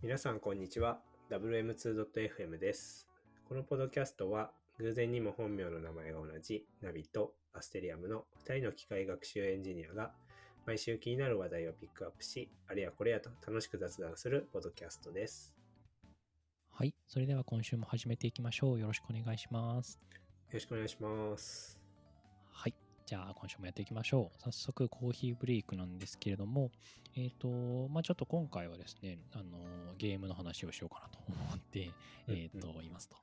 皆さんこんにちは WM2.fm ですこのポッドキャストは偶然にも本名の名前が同じナビとアステリアムの2人の機械学習エンジニアが毎週気になる話題をピックアップしあれやこれやと楽しく雑談するポッドキャストですはい。それでは今週も始めていきましょう。よろしくお願いします。よろしくお願いしますはい。じゃあ今週もやっていきましょう。早速コーヒーブレイクなんですけれども、えっ、と、まあちょっと今回はですね、あの、ゲームの話をしようかなと思って、うんえっ、と、いますと。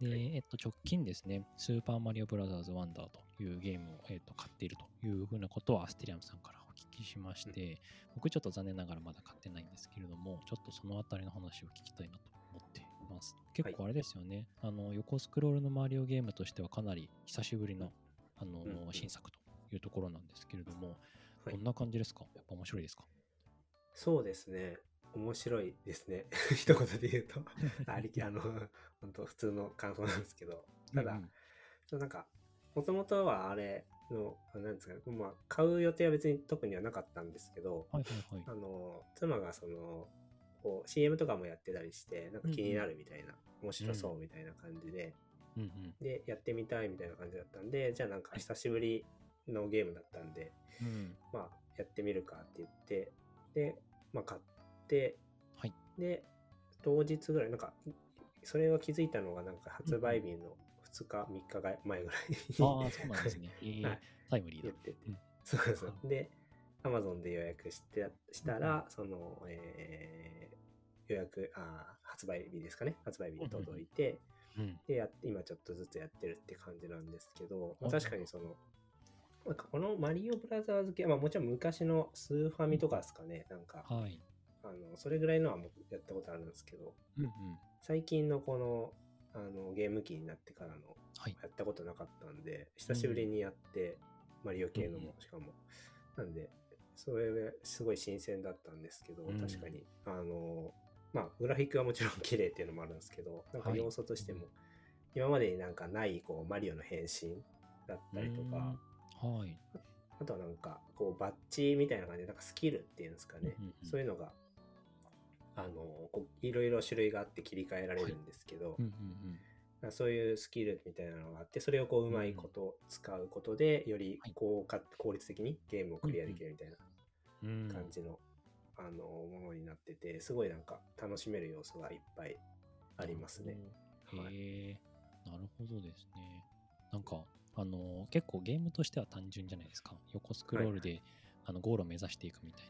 で、はいえっと、直近ですね、スーパーマリオブラザーズワンダーというゲームを、えっと買っているというふうなことをアステリアムさんからお聞きしまして、僕ちょっと残念ながらまだ買ってないんですけれども、ちょっとそのあたりの話を聞きたいなと思っています。結構あれですよね、あの横スクロールのマリオゲームとしてはかなり久しぶりのあの、うんうん。新作というところなんですけれども、はい。どんな感じですか？やっぱ面白いですか？そうですね。面白いですね。一言で言うと。ありきあの本当普通の感想なんですけど。ただ、うんうんなんか、もともとはあれの、あなんですかね、まあ、買う予定は別に特にはなかったんですけど、はいはいはい。あの、妻がその、こう CM とかもやってたりして、なんか気になるみたいな、面白そうみたいな感じで、うんうんで、やってみたいみたいな感じだったんで、じゃあなんか久しぶりのゲームだったんで、うんまあ、やってみるかって言って、で、まあ、買って、はいで、当日ぐらい、なんか、それを気づいたのが、なんか発売日の2日、3日が前ぐらいにああ、そうなんですね。えーはいタイムリーだ。言っててうん。そうそうは。で、Amazon で予約してしたら、その、えー予約あー、発売日ですかね。発売日に届いて、うんでやって、今ちょっとずつやってるって感じなんですけど、確かにその、なんかこのマリオブラザーズ系、まあもちろん昔のスーファミとかですかね、なんか、はい。あの、それぐらいのはもうやったことあるんですけど、うんうん。最近のこの、あの、ゲーム機になってからの、はい。やったことなかったんで、久しぶりにやって、マリオ系のも、しかも。なんで、それすごい新鮮だったんですけど、うん確かに、あの、まあ、グラフィックはもちろん綺麗っていうのもあるんですけど、なんかはい。要素としても、今までになんかない、こう、マリオの変身だったりとか、うん。はい。あとはなんか、こう、バッジみたいな感じで、なんかスキルっていうんですかね、うんうんうん。そういうのが、あの、こういろいろ種類があって切り替えられるんですけど、うんうんそういうスキルみたいなのがあって、それをこううまいこと使うことで、よりはい。効果効率的にゲームをクリアできるみたいなうん。うん。感じの、あのものになってて、すごいなんか楽しめる要素がいっぱいありますね。。はいへえ、なるほどですね。なんか、あの、結構ゲームとしては単純じゃないですか。横スクロールで、あのゴールを目指していくみたいな。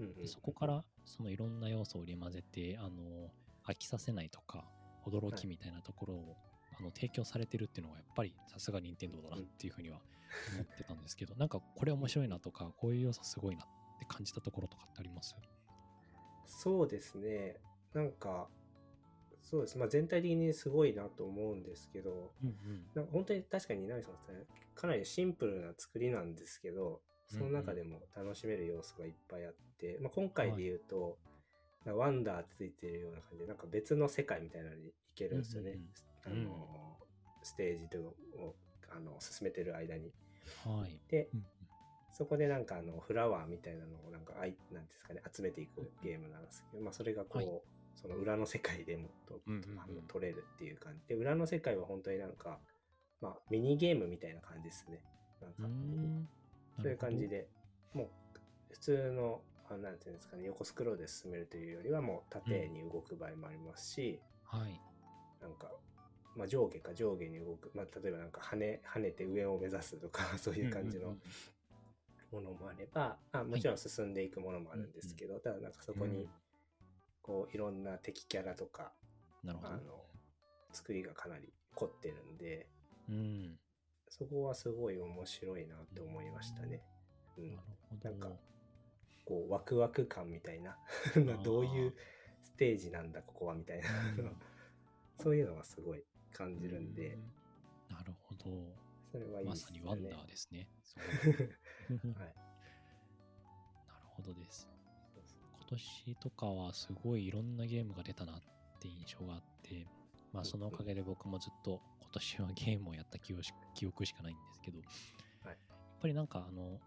うんうんでそこから、そのいろんな要素を織り交ぜて、あの、飽きさせないとか、驚きみたいなところを、あの提供されてるっていうのがやっぱりさすが任天堂だなっていうふうには思ってたんですけど、なんかこれ面白いなとか、こういう要素すごいなって感じたところとかってあります？そうですね。なんか、そうです。まあ全体的にすごいなと思うんですけど、うんうん。なんか本当に確かにナミさんったねかなりシンプルな作りなんですけど、その中でも楽しめる要素がいっぱいあって、まあ、今回で言うと、なんかワンダーついてるような感じで、なんか別の世界みたいなのに行けるんですよね。うんうんあのステージとをあの進めてる間に。はい。で、うんそこでなんかあのフラワーみたいなのをなんかあいなんですかね集めていくゲームなんですけど、まあそれがこう、はい。その裏の世界でもと、うんうんうん。あの取れるっていう感じ。で裏の世界は本当になんかまあミニゲームみたいな感じですね。なんかうーん。そういう感じ。でもう普通のあなんていうんですかね横スクロールで進めるというよりはもう縦に動く場合もありますし、なるほどはい。なんか、まあ、上下か上下に動く、まあ、例えばなんか跳ね跳ねて上を目指すとか そういう感じのうんうんものもあれば、あもちろん進んでいくものもあるんですけど、ただなんかそこにうんこういろんな敵キャラとかなるほど。あの作りがかなり凝ってるんでうん。そこはすごい面白いなって思いましたね。うんなるほど。なんかこうワクワク感みたいなー どういうステージなんだここはみたいなそういうのがすごい感じるんで、うんなるほど。それはいいね。さにワンダーですね。はい。なるほどです。今年とかはすごいいろんなゲームが出たなって印象があって、まあそのおかげで僕もずっと今年はゲームをやった記憶し 記憶しかないんですけど、やっぱりなんかあの、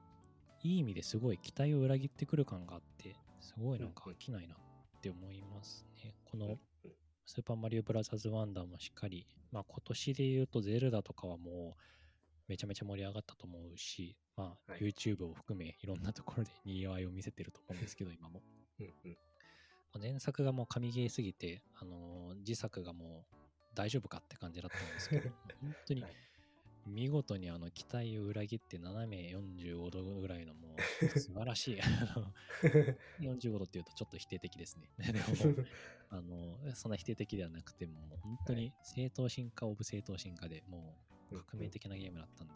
いい意味ですごい期待を裏切ってくる感があって、すごいなんか飽きないなっって思いますね。このうんスーパーマリオブラザーズワンダーもしっかり、まあ今年で言うとゼルダとかはもうめちゃめちゃ盛り上がったと思うし、まあはい YouTube を含めいろんなところで にぎわいを見せてると思うんですけど、今も。うんうん前作がもう神ゲーすぎて、あのー次作がもう大丈夫かって感じだったんですけど、本当にはい見事にあの期待を裏切って斜め45度ぐらいのもう素晴らしい、あの45度っていうとちょっと否定的ですね。でもあの、そんな否定的ではなくて、もう本当に正当進化オブ正当進化でもう革命的なゲームだったんで、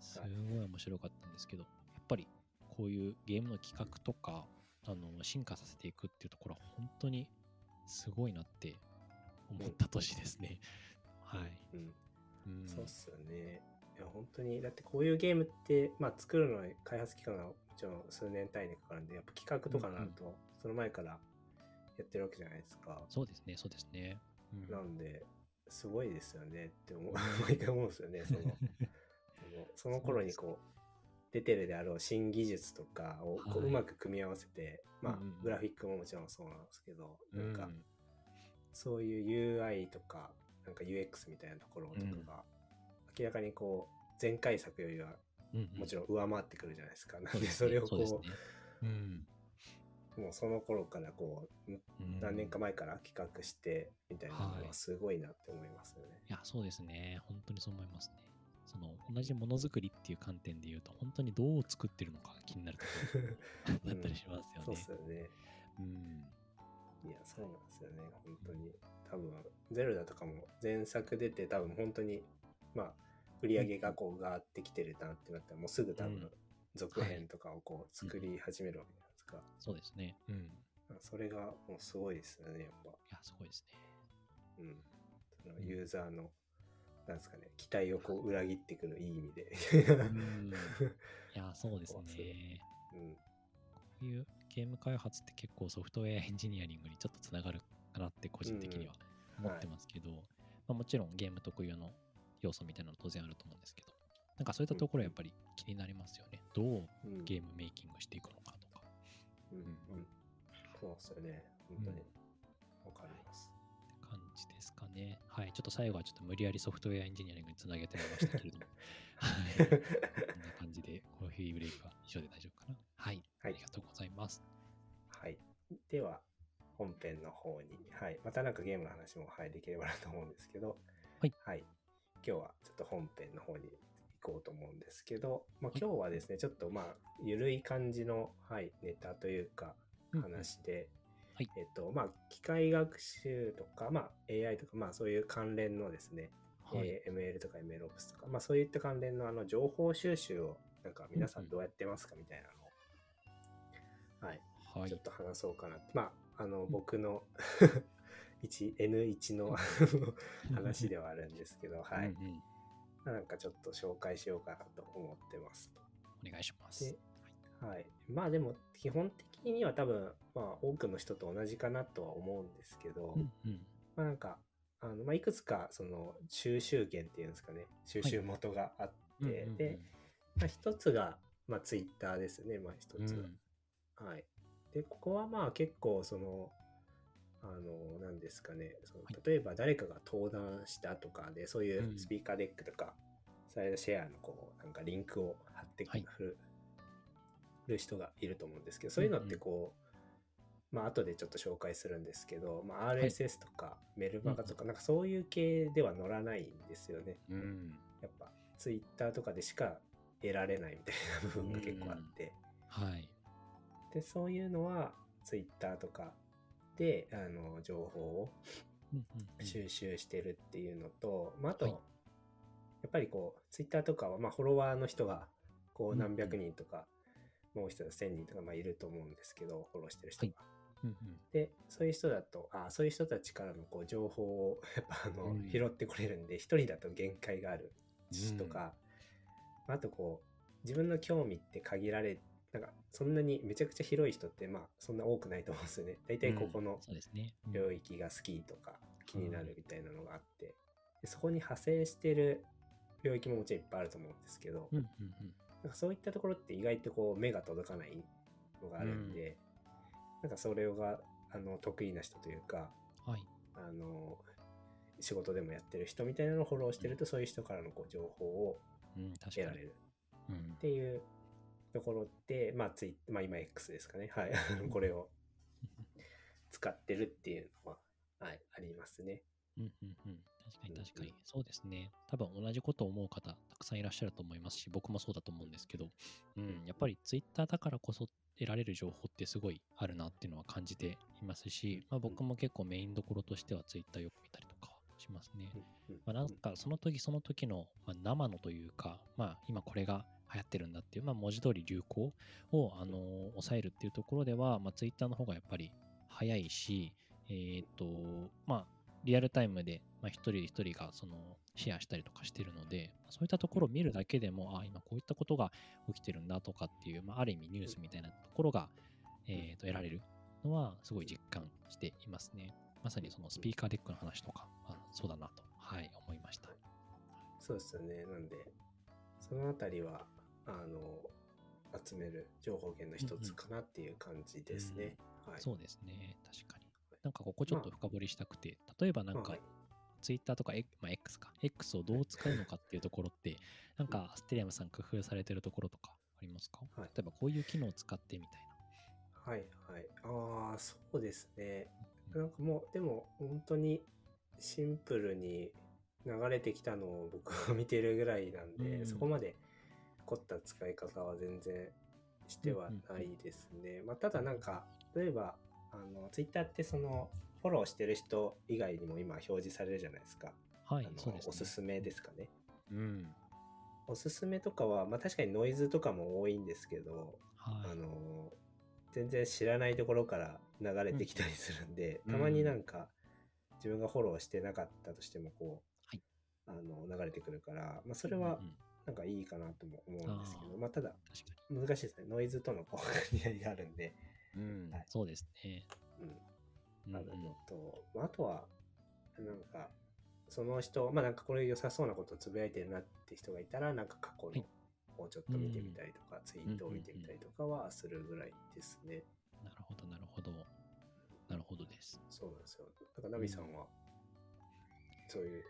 すごい面白かったんですけど、やっぱりこういうゲームの企画とか、あの進化させていくっていうところは本当にすごいなって思った年ですね。はい。うんうんそうっすよね。いや、本当に、だってこういうゲームって、まあ作るのに開発期間がもちろん数年単位でかかるんで、やっぱ企画とかになると、その前からやってるわけじゃないですか。そうですね、そうですね。うんなんで、すごいですよねって思う、毎回思うんですよね。その、そのその頃にこう、出てるであろう新技術とかをこうはい。うまく組み合わせて、まあうんうん。うん、グラフィックももちろんそうなんですけど、なんかう、んそういう UI とか、なんか UX みたいなところとかが、明らかにこう、前回作よりはうんうん。もちろん上回ってくるじゃないですか。なんそうですねでそれをそうね。うん。う、もうその頃からこう、うん何年か前から企画してみたいなのははいすごいなって思いますよね。いや、そうですね。本当にそう思いますね。その、同じものづくりっていう観点で言うと、本当にどう作ってるのか気になるところ だったりしますよね。そうっすよね。うん。いや、そうなんですよね。本当に。多分、ゼルダとかも前作出て多分本当に、まあ、売り上げがこうガーってきてるなってなったら、もうすぐ多うん分、続編とかをこう作り始めるわけか。そうですね。うん。いそれがもうすごいですよね、やっぱ。や、すごいですね。うん。そのユーザーの、なんですかね、期待をこう裏切ってくるいい意味で。うん。いや、そうですね。うん。こういうゲーム開発って結構ソフトウェアエンジニアリングにちょっとつながるかなって個人的にはうん思ってますけど、まあ、もちろんゲーム特有の要素みたいなの当然あると思うんですけど、なんかそういったところやっぱり気になりますよね。どううんゲームメイキングしていくのかとか。うんうんそうですよね。本当に。わかります。って感じですかね。はい。ちょっと最後はちょっと無理やりソフトウェアエンジニアリングにつなげてみましたけれども。はい。こんな感じでコーヒーブレイクは以上で大丈夫かな。はい。はいありがとうございます。はい。では、本編の方に、はい。またなんかゲームの話も、はい、できればなと思うんですけど、はい。今日はちょっと本編の方に行こうと思うんですけど、まあ、今日はですね、ちょっとまあ、ゆるい感じの、はい、ネタというか、うんうん話で、はいえっと、まあ、機械学習とか、まあ、AI とか、まあ、そういう関連のですね、はい。えー ML とか MLOps とか、まあ、そういった関連のあの情報収集を、なんか皆さんどうやってますかみたいなのを、はい、はいちょっ。と話そうかな。まあ、あの、僕の N1 の 話ではあるんですけど、はい。うんうんなんかちょっと紹介しようかなと思ってます。お願いしますで。はい。まあでも、基本的には多分、まあ多くの人と同じかなとは思うんですけど、うんうん。まあなんか、あの、まあいくつか、その、収集源っていうんですかね、収集元があって、うんうんうんで、まあ一つが、まあツイッターですね、まあ一つは。うんはい。で、ここはまあ結構その、あの、なんですかね、そのはい例えば誰かが登壇したとかで、そういううんスピーカーデックとか、サイドシェアのこう、なんかリンクを貼ってくはいる,、る人がいると思うんですけど、そういうのってこう、まあ後でちょっと紹介するんですけど、まあ、RSS とかメルマガとか、なんかそういう系では載らないんですよね。うん。やっぱ、ツイッターとかでしか得られないみたいな部分が結構あって。はい。で、そういうのは、ツイッターとかで、あの、情報をうんうんうん。収集してるっていうのと、まあ、あと、はい。やっぱりこう、ツイッターとかは、まあ、フォロワーの人が、こう、うんうん。何百人とか、もう一人1000人とか、まあ、いると思うんですけど、フォローしてる人が。うんうん。で、そういう人だと、あそういう人たちからのこう情報を、やっぱあの、うん。拾ってこれるんで、一人だと限界があるとか、あとこう、自分の興味って限られ、なんか、そんなにめちゃくちゃ広い人って、まあ、そんな多くないと思うんですよね。大体ここの領域が好きとか気になるみたいなのがあって、でそこに派生してる領域ももちろんいっぱいあると思うんですけど、なんかそういったところって意外とこう目が届かないのがあるんで、なんかそれがあの得意な人というか、はい。あの仕事でもやってる人みたいなのをフォローしてると、そういう人からのこう情報を。得られるうんっ。ていうところで、まあツイまあ、今 X ですかね。はい。これを使ってるっていうのは、はい、ありますね。うんうんうん。確かに確かうんに。そうですね。多分同じことを思う方、たくさんいらっしゃると思いますし、僕もそうだと思うんですけど、うん、やっぱりツイッターだからこそ得られる情報ってすごいあるなっていうのは感じていますし、まあ、僕も結構メインどころとしてはツイッターよく見たりとかはしますね。うんまあ、なんかその時その時の、まあ、生のというか、まあ、今これが流行ってるんだっていう、まあ、文字通り流行を、あのー抑えるっていうところでは、まあ、ツイッターの方がやっぱり早いし、えっ、と、まあ、リアルタイムで、まあ、一人一人がそのシェアしたりとかしてるので、そういったところを見るだけでも、あ、今こういったことが起きてるんだとかっていう、まあ、ある意味ニュースみたいなところが、えー、と得られるのはすごい実感していますね。まさにそのスピーカーデックの話とか、あそうだなと、はい、思いました。そうですよね。なんで、そのあたりは、あの、集める情報源の一つかなっていう感じですね。はい。そうですね、確かに。なんかここちょっと深掘りしたくて、例えばなんかはい、ツイッターとか、X まあ、X か、X をどう使うのかっていうところって、なんかアステリアムさん工夫されてるところとかありますか、はい例えばこういう機能を使ってみたいはい、はい。ああ、そうですね。な。なんかもう、でも、本当にシンプルに流れてきたのを僕は見てるぐらいなんで、うんそこまで凝った使い方は全然してはないですね。まあ、ただなんか、例えば、あの、ツイッターってその、フォローしてる人以外にも今表示されるじゃないですか。はいあの、そうです、ね。おすすめですかね。うん。おすすめとかは、まあ確かにノイズとかも多いんですけど、はい。あの全然知らないところから流れてきたりするんで、うんたまになんか自分がフォローしてなかったとしてもこう、はいあの流れてくるから、まあ、それはうんうんなんかいいかなとも思うんですけど、あーまあ、ただ難しいですねノイズとのこう合いがあるんで、に。うん、はいそうですね。うん、うんあるのと、まあ、あとはなんかその人まあなんかこれ良さそうなことをつぶやいてるなって人がいたらなんか過去のはいをちょっと見てみたりとか、ツイートを見てみたりとかはするぐらいですね。なるほど、なるほど。なるほどです。そうなんですよ。だからナビさんは、そういう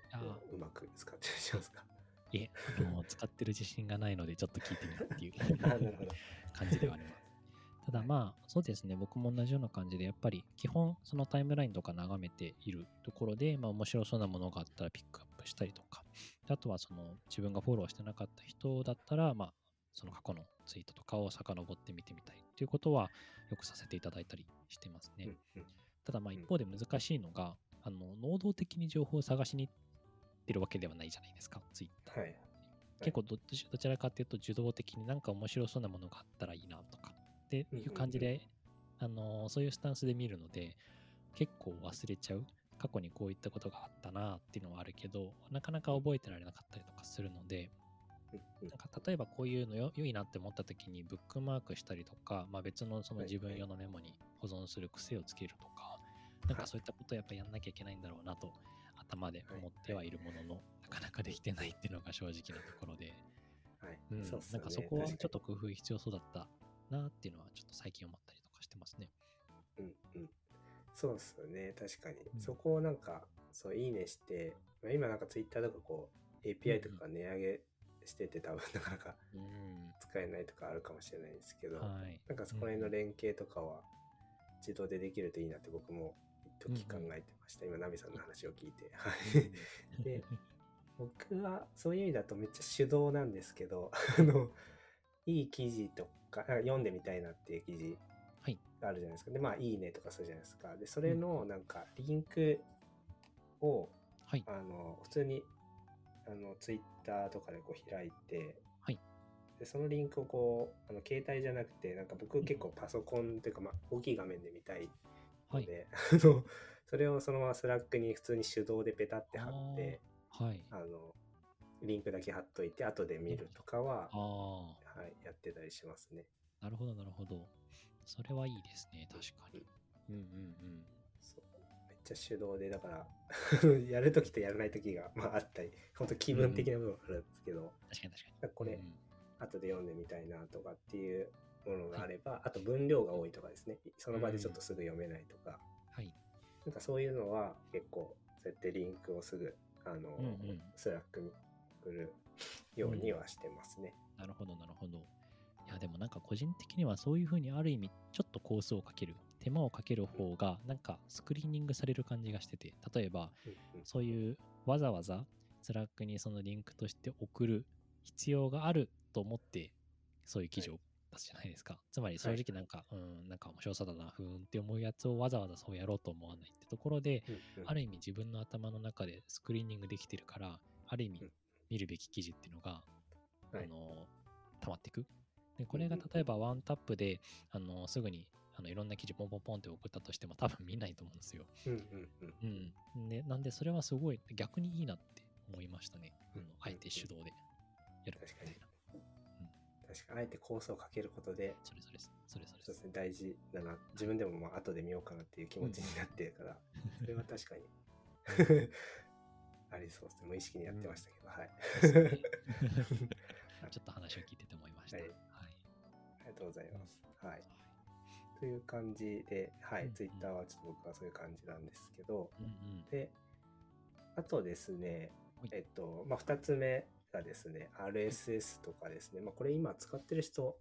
うまく使ってらっしゃいますかいえ、もう使ってる自信がないので、ちょっと聞いてみようっていう。感じではあります。ただまあ、そうですね、僕も同じような感じで、やっぱり基本、そのタイムラインとか眺めているところで、まあ面白そうなものがあったらピックアップしたりとか、あとはその自分がフォローしてなかった人だったら、まあ、その過去のツイートとかを遡って見てみたいっていうことはよくさせていただいたりしてますね。ただまあ一方で難しいのが、あの、能動的に情報を探しに行ってるわけではないじゃないですか、ツイッター。はい。結構どどちらかっていうと受動的になんか面白そうなものがあったらいいなとかっていう感じで、あのーそういうスタンスで見るので結構忘れちゃう。過去にこういったことがあったなっていうのはあるけどなかなか覚えてられなかったりとかするのでなんか例えばこういうのよ良いなって思った時にブックマークしたりとか、まあ、別のそのはい自分用のメモに保存する癖をつけるとか、なんかそういったことをやっぱやんなきゃいけないんだろうなと頭で思ってはいるものの、なかなかできてないっていうのが正直なところで、なんかそこはちょっと確工夫必要そうだったなっていうのはちょっと最近思ったりとかしてますね。うんうん。そうっすよね。確かに。うんそこをなんか、そう、いいねして、まあ、今なんかツイッターとかこう、API とかが値上げしてて多分 なかなかうん。使えないとかあるかもしれないんですけど、はい。なんかそこら辺の連携とかは自動でできるといいなって僕も一時考えてました。今、ナビさんの話を聞いて。はい。で、僕はそういう意味だとめっちゃ手動なんですけど、あの、いい記事とか、あ読んでみたいなっていう記事はいがあるじゃないですか。で、まあ、いいねとかするじゃないですか。で、それのなんかリンクを、はい。あの、普通に、あの、ツイッターとかでこう開いて、はいで、そのリンクをこう、あの、携帯じゃなくて、なんか僕結構パソコンというか、まあ、大きい画面で見たいはい。ので、あの、それをそのままスラックに普通に手動でペタって貼って、はい。あの、リンクだけ貼っといて、後で見るとかは、あはい、やってたりしますね。あ、なるほど、なるほど。それはいいですね、確かに。うんうんうん。そうめっちゃ手動で、だから、やるときとやらないときが、まあ、あったり、本当気分的な部分あるんですけど、確かに確かに。だからこれ、うん後で読んでみたいなとかっていうものがあれば、あと分量が多いとかですね、その場でちょっとすぐ読めないとか、なんかそういうのは結構、そうやってリンクをすぐ、あの、うんうん。スラックに送るようにはしてますね。なるほど、なるほど。いや、でもなんか個人的にはそういうふうにある意味、ちょっとコストをかける、手間をかける方が、なんかスクリーニングされる感じがしてて、例えば、うんうん。そういうわざわざスラックにそのリンクとして送る必要があると思って、そういう記事を出すじゃないですか？つまり正直なんか、うん、なんか面白そうだな、ふーんって思うやつをわざわざそうやろうと思わないってところで、うんうんある意味自分の頭の中でスクリーニングできてるから、ある意味うん見るべき記事っていうのが、はいあの、溜まっていく。で、これが例えばワンタップで、あの、すぐに、あのいろんな記事ポンポンポンって送ったとしても多分見ないと思うんですよ。うんうんうんうん。で、なんでそれはすごい逆にいいなって思いましたね。あのうんあえて手動でやるみたいな。確かにあえてコースをかけることで、それそれ。それそれで。そうですすね、大事だな。自分でもまあ後で見ようかなっていう気持ちになってるから、それは確かに ありそうですね。無意識にやってましたけど、はい。ですねちょっと話を聞いてて思いました。ははいい。ありがとうございます。はい。という感じで、はい、うんうんツイッターはちょっと僕はそういう感じなんですけど、うんうん。で、あとですねはい、えっと、まあ、2つ目がですね、RSS とかですね、まあ、これ今使ってる人、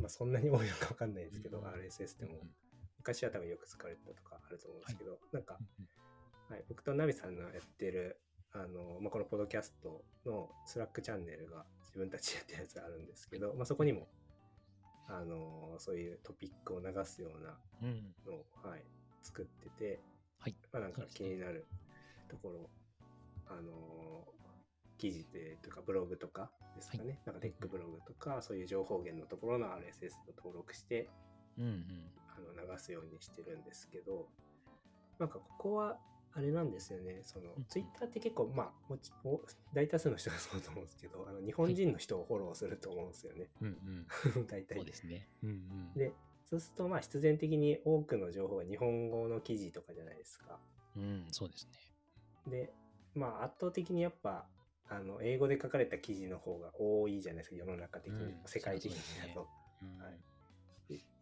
まあ、そんなに多いのか分かんないですけど、うん。うん RSS でもうんうん。昔は多分よく使われてたとかあると思うんですけど、なんか、うんうん。はい、僕とナミさんのやってる、あの、まあ、このポッドキャストのスラックチャンネルが自分たちでやってるやつあるんですけど、まあ、そこにも、あの、そういうトピックを流すようなうん。のを、はい、作ってて、はい。まあ、なんか気になるところ、あの、記事でとかブログとかですかね、なんかテックブログとか、そういう情報源のところの RSS を登録して、うんうん。あの流すようにしてるんですけど、なんかここはあれなんですよね、そのうんツイッターって結構、まあもち、お大多数の人がそうだと思うんですけど、あの日本人の人をフォローすると思うんですよね、うんうん。大体そう。ですね。うんうん。で、そうするとまあ必然的に多くの情報が日本語の記事とかじゃないですか。うん、そうですね。で、まあ圧倒的にやっぱ、あの英語で書かれた記事の方が多いじゃないですか、世の中的に、うん世界的にだと、うん。はい。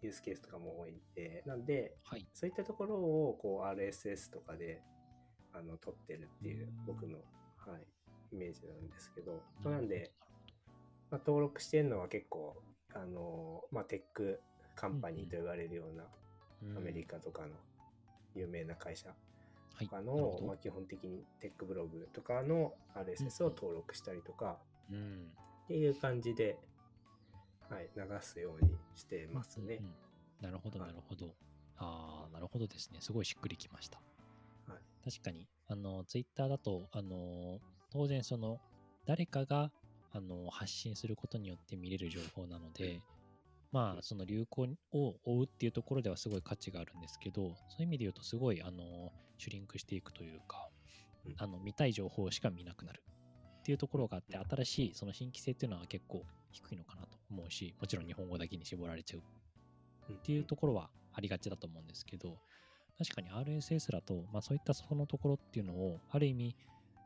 ユースケースとかも多いんで、なんで、はい。そういったところをこう RSS とかであの撮ってるっていううん。僕の、はい、イメージなんですけど、るほど。なんで、、まあ、登録してるのは結構あの、まあ、テックカンパニーと言われるようなうん。アメリカとかの有名な会社。はい。との、どまあ、基本的にテックブログとかの RSS を登録したりとかうん。っていう感じで、はい、流すようにしてますねうん。うんなるほど、はないるほど。ああ、なるほどですね。すごいしっくりきました。はい確かに、あの、ツイッターだと、あの、当然その、誰かが、あの、発信することによって見れる情報なので、まあ、その流行を追うっていうところではすごい価値があるんですけど、そういう意味で言うと、すごい、あの、シュリンクしていくというかうん、あの、見たい情報しか見なくなるっていうところがあって、新しい、その新規性っていうのは結構低いのかなと思うし、もちろん日本語だけに絞られちゃうっていうところはありがちだと思うんですけど、確かに RSS だと、まあそういったそのところっていうのを、ある意味、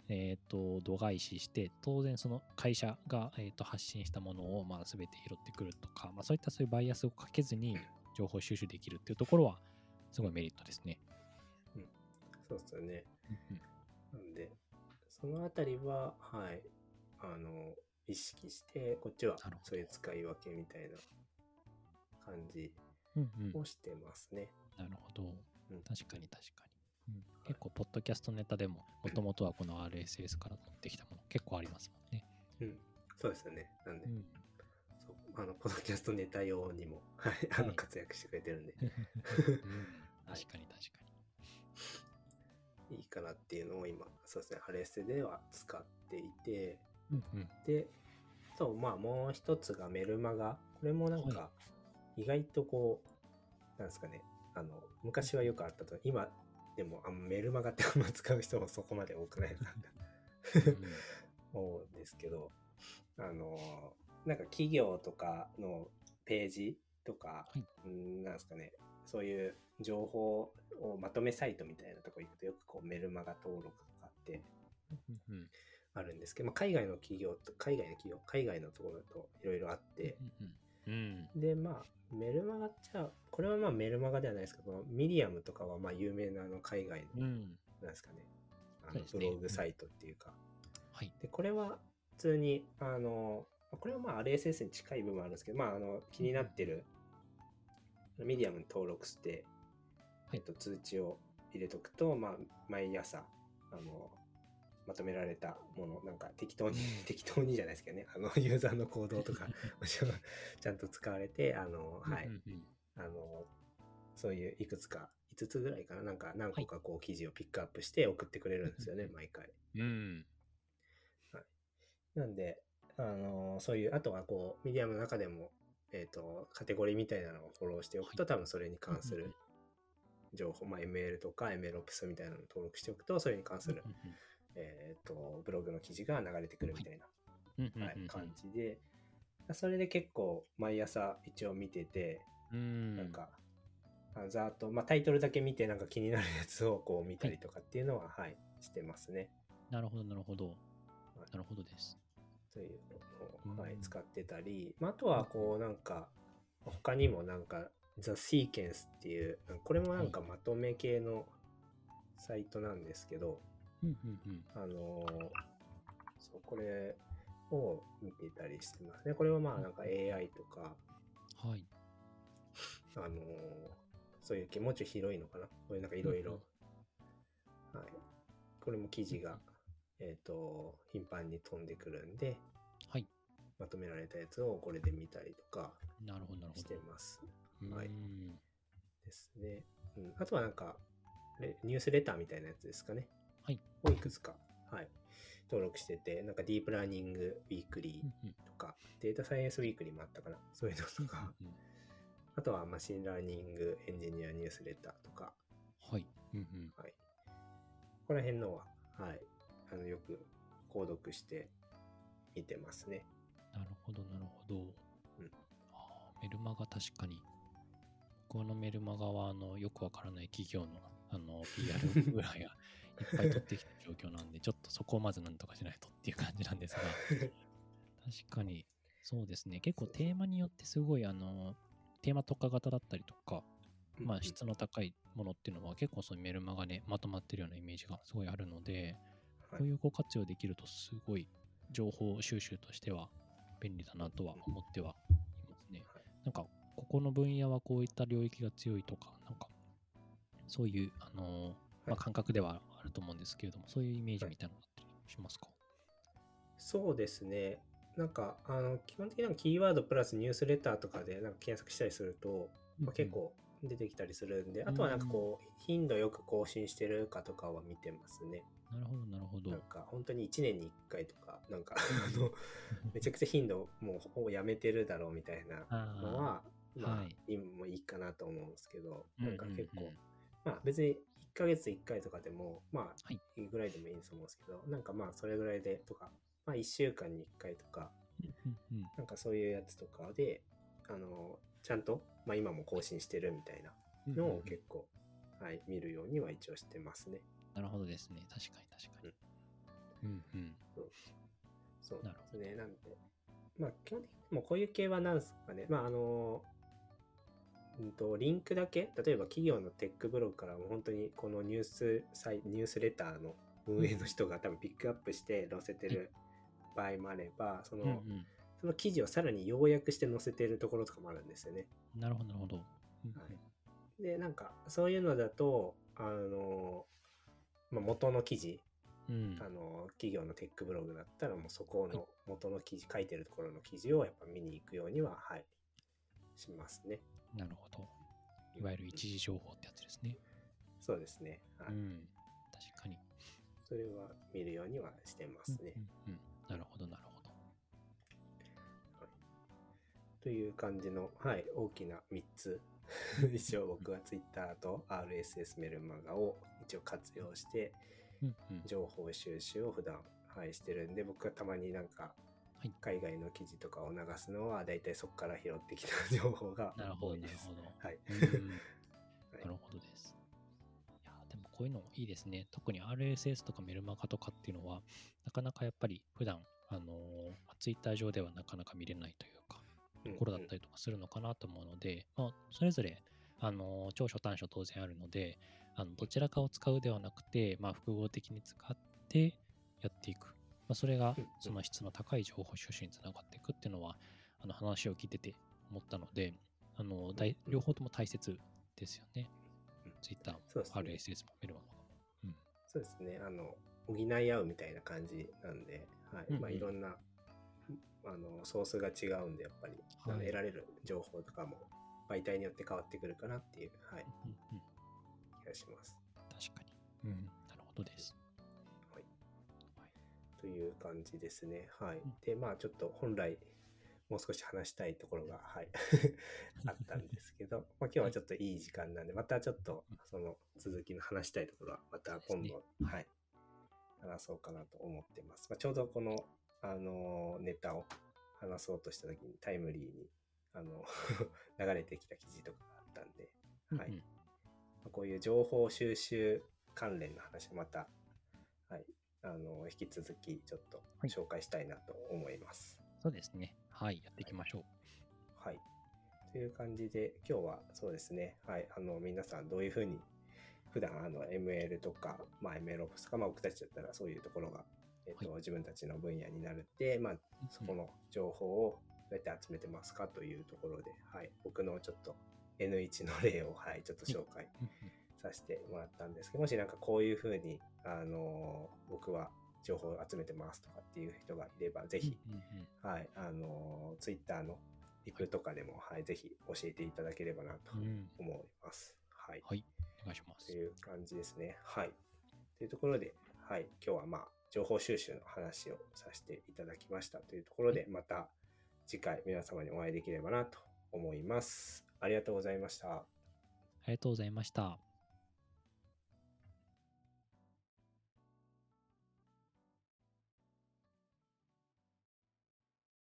えっ、と、度外視して、当然その会社が、えー、と発信したものを、まあ全て拾ってくるとか、まあそういったそういうバイアスをかけずに情報収集できるっていうところは、すごいメリットですね。そうですよね。うんなんで、そのあたりは、はい、あの、意識して、こっちはそういう使い分けみたいな感じうんうんうんをしてますね。なるほど。うん確かに確かに。うん。結構、ポッドキャストネタでも、もともとはこの RSS から取ってきたもの、結構ありますもんね。うん。そうですよね。なんで、うん。そう。あの、ポッドキャストネタ用にも、はい、あの、はい。活躍してくれてるんで、うん。確かに確かい。いかなっていうのを今、そうですね、ハレスでは使っていて、に。うんうん。で、あと、まあ、もう一つがメルマガ。これもなんかは、意外とこう、なんですかね、あの、昔はよくあったと、今でもあメルマガってあんま使う人もそこまで多くないな。思うんですけど、あの、なんか企業とかのページとか、はい。うんなんですかね、そういう情報をまとめサイトみたいなとこ行くとよくこうメルマガ登録とかってあるんですけど、まあ、海外の企業と、海外の企業、海外のところだといろいろあって、うん。で、まあ、メルマガっちゃ、これはまあメルマガではないですけど、ミディアムとかはまあ有名なあの海外の、うん。なんですかね、あのそうですねブログサイトっていうか。はい。で、これは普通に、あの、これはまあ RSS に近い部分あるんですけど、まあ、あの気になってるミディアムに登録して、はいえっと、通知を入れとくと、まあ、毎朝、あの、まとめられたもの、なんか適当に、適当にじゃないですけどね、あの、ユーザーの行動とか、ちゃんと使われて、あの、はい、あの、そういういくつか、5つぐらいかな、なんか何個かこう記事をピックアップして送ってくれるんですよね、うん毎回。うん。なんで、あの、そういう、あとはこう、ミディアムの中でも、えっ、と、カテゴリーみたいなのをフォローしておくと、はい。多分それに関する情報、まあ、ML とか MLOps みたいなのを登録しておくと、それに関する、うんえっ、と、ブログの記事が流れてくるみたいな、はい感じで、それで結構毎朝一応見てて、うん。なんか、ざーっと、まあ、タイトルだけ見てなんか気になるやつをこう見たりとかっていうのは、はい、してますね。なるほど、なるほど。なるほどです。というのを、はいうん使ってたり、まあ、あとはこうなんか他にもなんか The Sequence っていうこれもなんかまとめ系のサイトなんですけど、うんうんうん。あのーそうこれを見てたりしてますねこれはまあなんか AI とか、はい。あのーそういう系もうち広いのかな？こういうなんかいろいろはいこれも記事がえっ、と頻繁に飛んでくるんではい。まとめられたやつをこれで見たりとかなるほど、なるほしてど。ます。うはいんですね。うん、あとはなんかレ、ニュースレターみたいなやつですかね。はい。をいくつか、はい、登録してて、なんか Deep Learning Weekly うんうんとか、 Data Science Weekly もあったかな。そういうのとか、うんうんあとは Machine Learning Engineer Newsletter とか、はい。うんうんはい。ここら辺のは、はい、あのよく購読して見てますね。なるほど、なるほど。んあーメルマガ確かに。僕のメルマガは、あの、よくわからない企業の、あの、PR ぐらいがいっぱい取ってきた状況なんで、ちょっとそこをまずなんとかしないとっていう感じなんですが、確かに、そうですね。結構テーマによってすごい、あの、テーマ特化型だったりとか、まあ、質の高いものっていうのは結構そのメルマガでまとまってるようなイメージがすごいあるので、はい。こういうご活用できるとすごい情報収集としては便利だなとは思ってはいますね。はい。なんか、ここの分野はこういった領域が強いとか、なんか、そういう、あのーまあ、はい。感覚ではあると思うんですけれども、そういうイメージみたいなのあったりしますか、そうですね。なんか、あの、基本的になんかキーワードプラスニュースレターとかでなんか検索したりすると、まあ、結構出てきたりするんで、あとはなんかこう、頻度よく更新してるかとかは見てますね。なるほど、なるほど。なんか、本当に1年に1回とか、なんか、あの、めちゃくちゃ頻度もうほぼやめてるだろうみたいなあのは、まあ、はい今もいいかなと思うんですけど、うんなんか結構、うんうんまあ別に1ヶ月1回とかでも、まあはいいいぐらいでもいいと思うんですけど、なんかまあそれぐらいでとか、まあ1週間に1回とか、うんうんなんかそういうやつとかで、あの、ちゃんと、まあ今も更新してるみたいなうんのうんうんを結構、はい、見るようには一応してますね。なるほどですね。確かに確かに。うんうん。そうなるですね。なんで、まあ基本的にもうこういう系はなんですかね。まああの、うんと、リンクだけ、例えば企業のテックブログからも本当にこのニュースサイ、ニュースレターの運営の人が多分ピックアップして載せてる場合もあれば、その、うんうんその記事をさらに要約して載せてるところとかもあるんですよね。なるほど、なるほど。はいで、なんか、そういうのだと、あの、まあ、元の記事、うんあの、企業のテックブログだったら、もうそこの元の記事、書いてるところの記事をやっぱ見に行くようには、はい、しますね。なるほど。いわゆる一時情報ってやつですね。そうですね。はい。うん。確かに。それは見るようにはしてますね。うんうんうんなるほど、なるほど。という感じの、はい、大きな3つ。一応僕は Twitter と RSS メルマガを一応活用して、情報収集を普段、はい、してるんで、僕はたまになんかはい、海外の記事とかを流すのは、だいたいそこから拾ってきた情報がなるほど、多いですなるほ。ど。はい。なるほどです。いや、でもこういうのいいですね。特に RSS とかメルマガとかっていうのは、なかなかやっぱり普段、あのー、ツイッター上ではなかなか見れないというか、ところだったりとかするのかなと思うので、まあ、それぞれあの長所短所当然あるのであのどちらかを使うではなくて、まあ、複合的に使ってやっていく、まあ、それがその質の高い情報収集につながっていくっていうのはあの話を聞いてて思ったのであの大両方とも大切ですよね。Twitter も、RSS もメルマガも。そうですね。あの、補い合うみたいな感じなんで、はい。まあ、いろんな、あの、ソースが違うんで、やっぱり、はい得られる情報とかも、媒体によって変わってくるかなっていう、はい、うんうん、気がします。確かに。うん、なるほどです。という感じですね。はいうん。で、まあ、ちょっと本来、もう少し話したいところが、はい、あったんですけど、まあ、今日はちょっといい時間なんで、またちょっと、その続きの話したいところは、また今度、はい、話そうかなと思ってます。まあ、ちょうどこの、あのーネタを話そうとした時にタイムリーに、あの、流れてきた記事とかがあったんで、はい。うんうんまあこういう情報収集関連の話をまた、はい、あの、引き続きちょっとはい紹介したいなと思います。そうですね。はい、やっていきましょう。はい。という感じで、今日はそうですね、はい、あの、皆さんどういうふうに、普段あの ML とか、まあ、MLOps とか、まあ、僕たちだったらそういうところが、えっとは自分たちの分野になるって、まあ、そこの情報をどうやって集めてますかというところで、はい、僕のちょっと N1 の例を、はい、ちょっと紹介させてもらったんですけど、もしなんかこういうふうに、あの僕は情報を集めてますとかっていう人がいれば、ぜひ、うんうんうんはい、あのツイッターのリプとかでも、はい、ぜひ教えていただければなとうん思います。はい。はい、お願いします。という感じですね。はい。というところで、はい、今日はまあ、情報収集の話をさせていただきましたというところで、また次回皆様にお会いできればなと思います。ありがとうございました。ありがとうございました。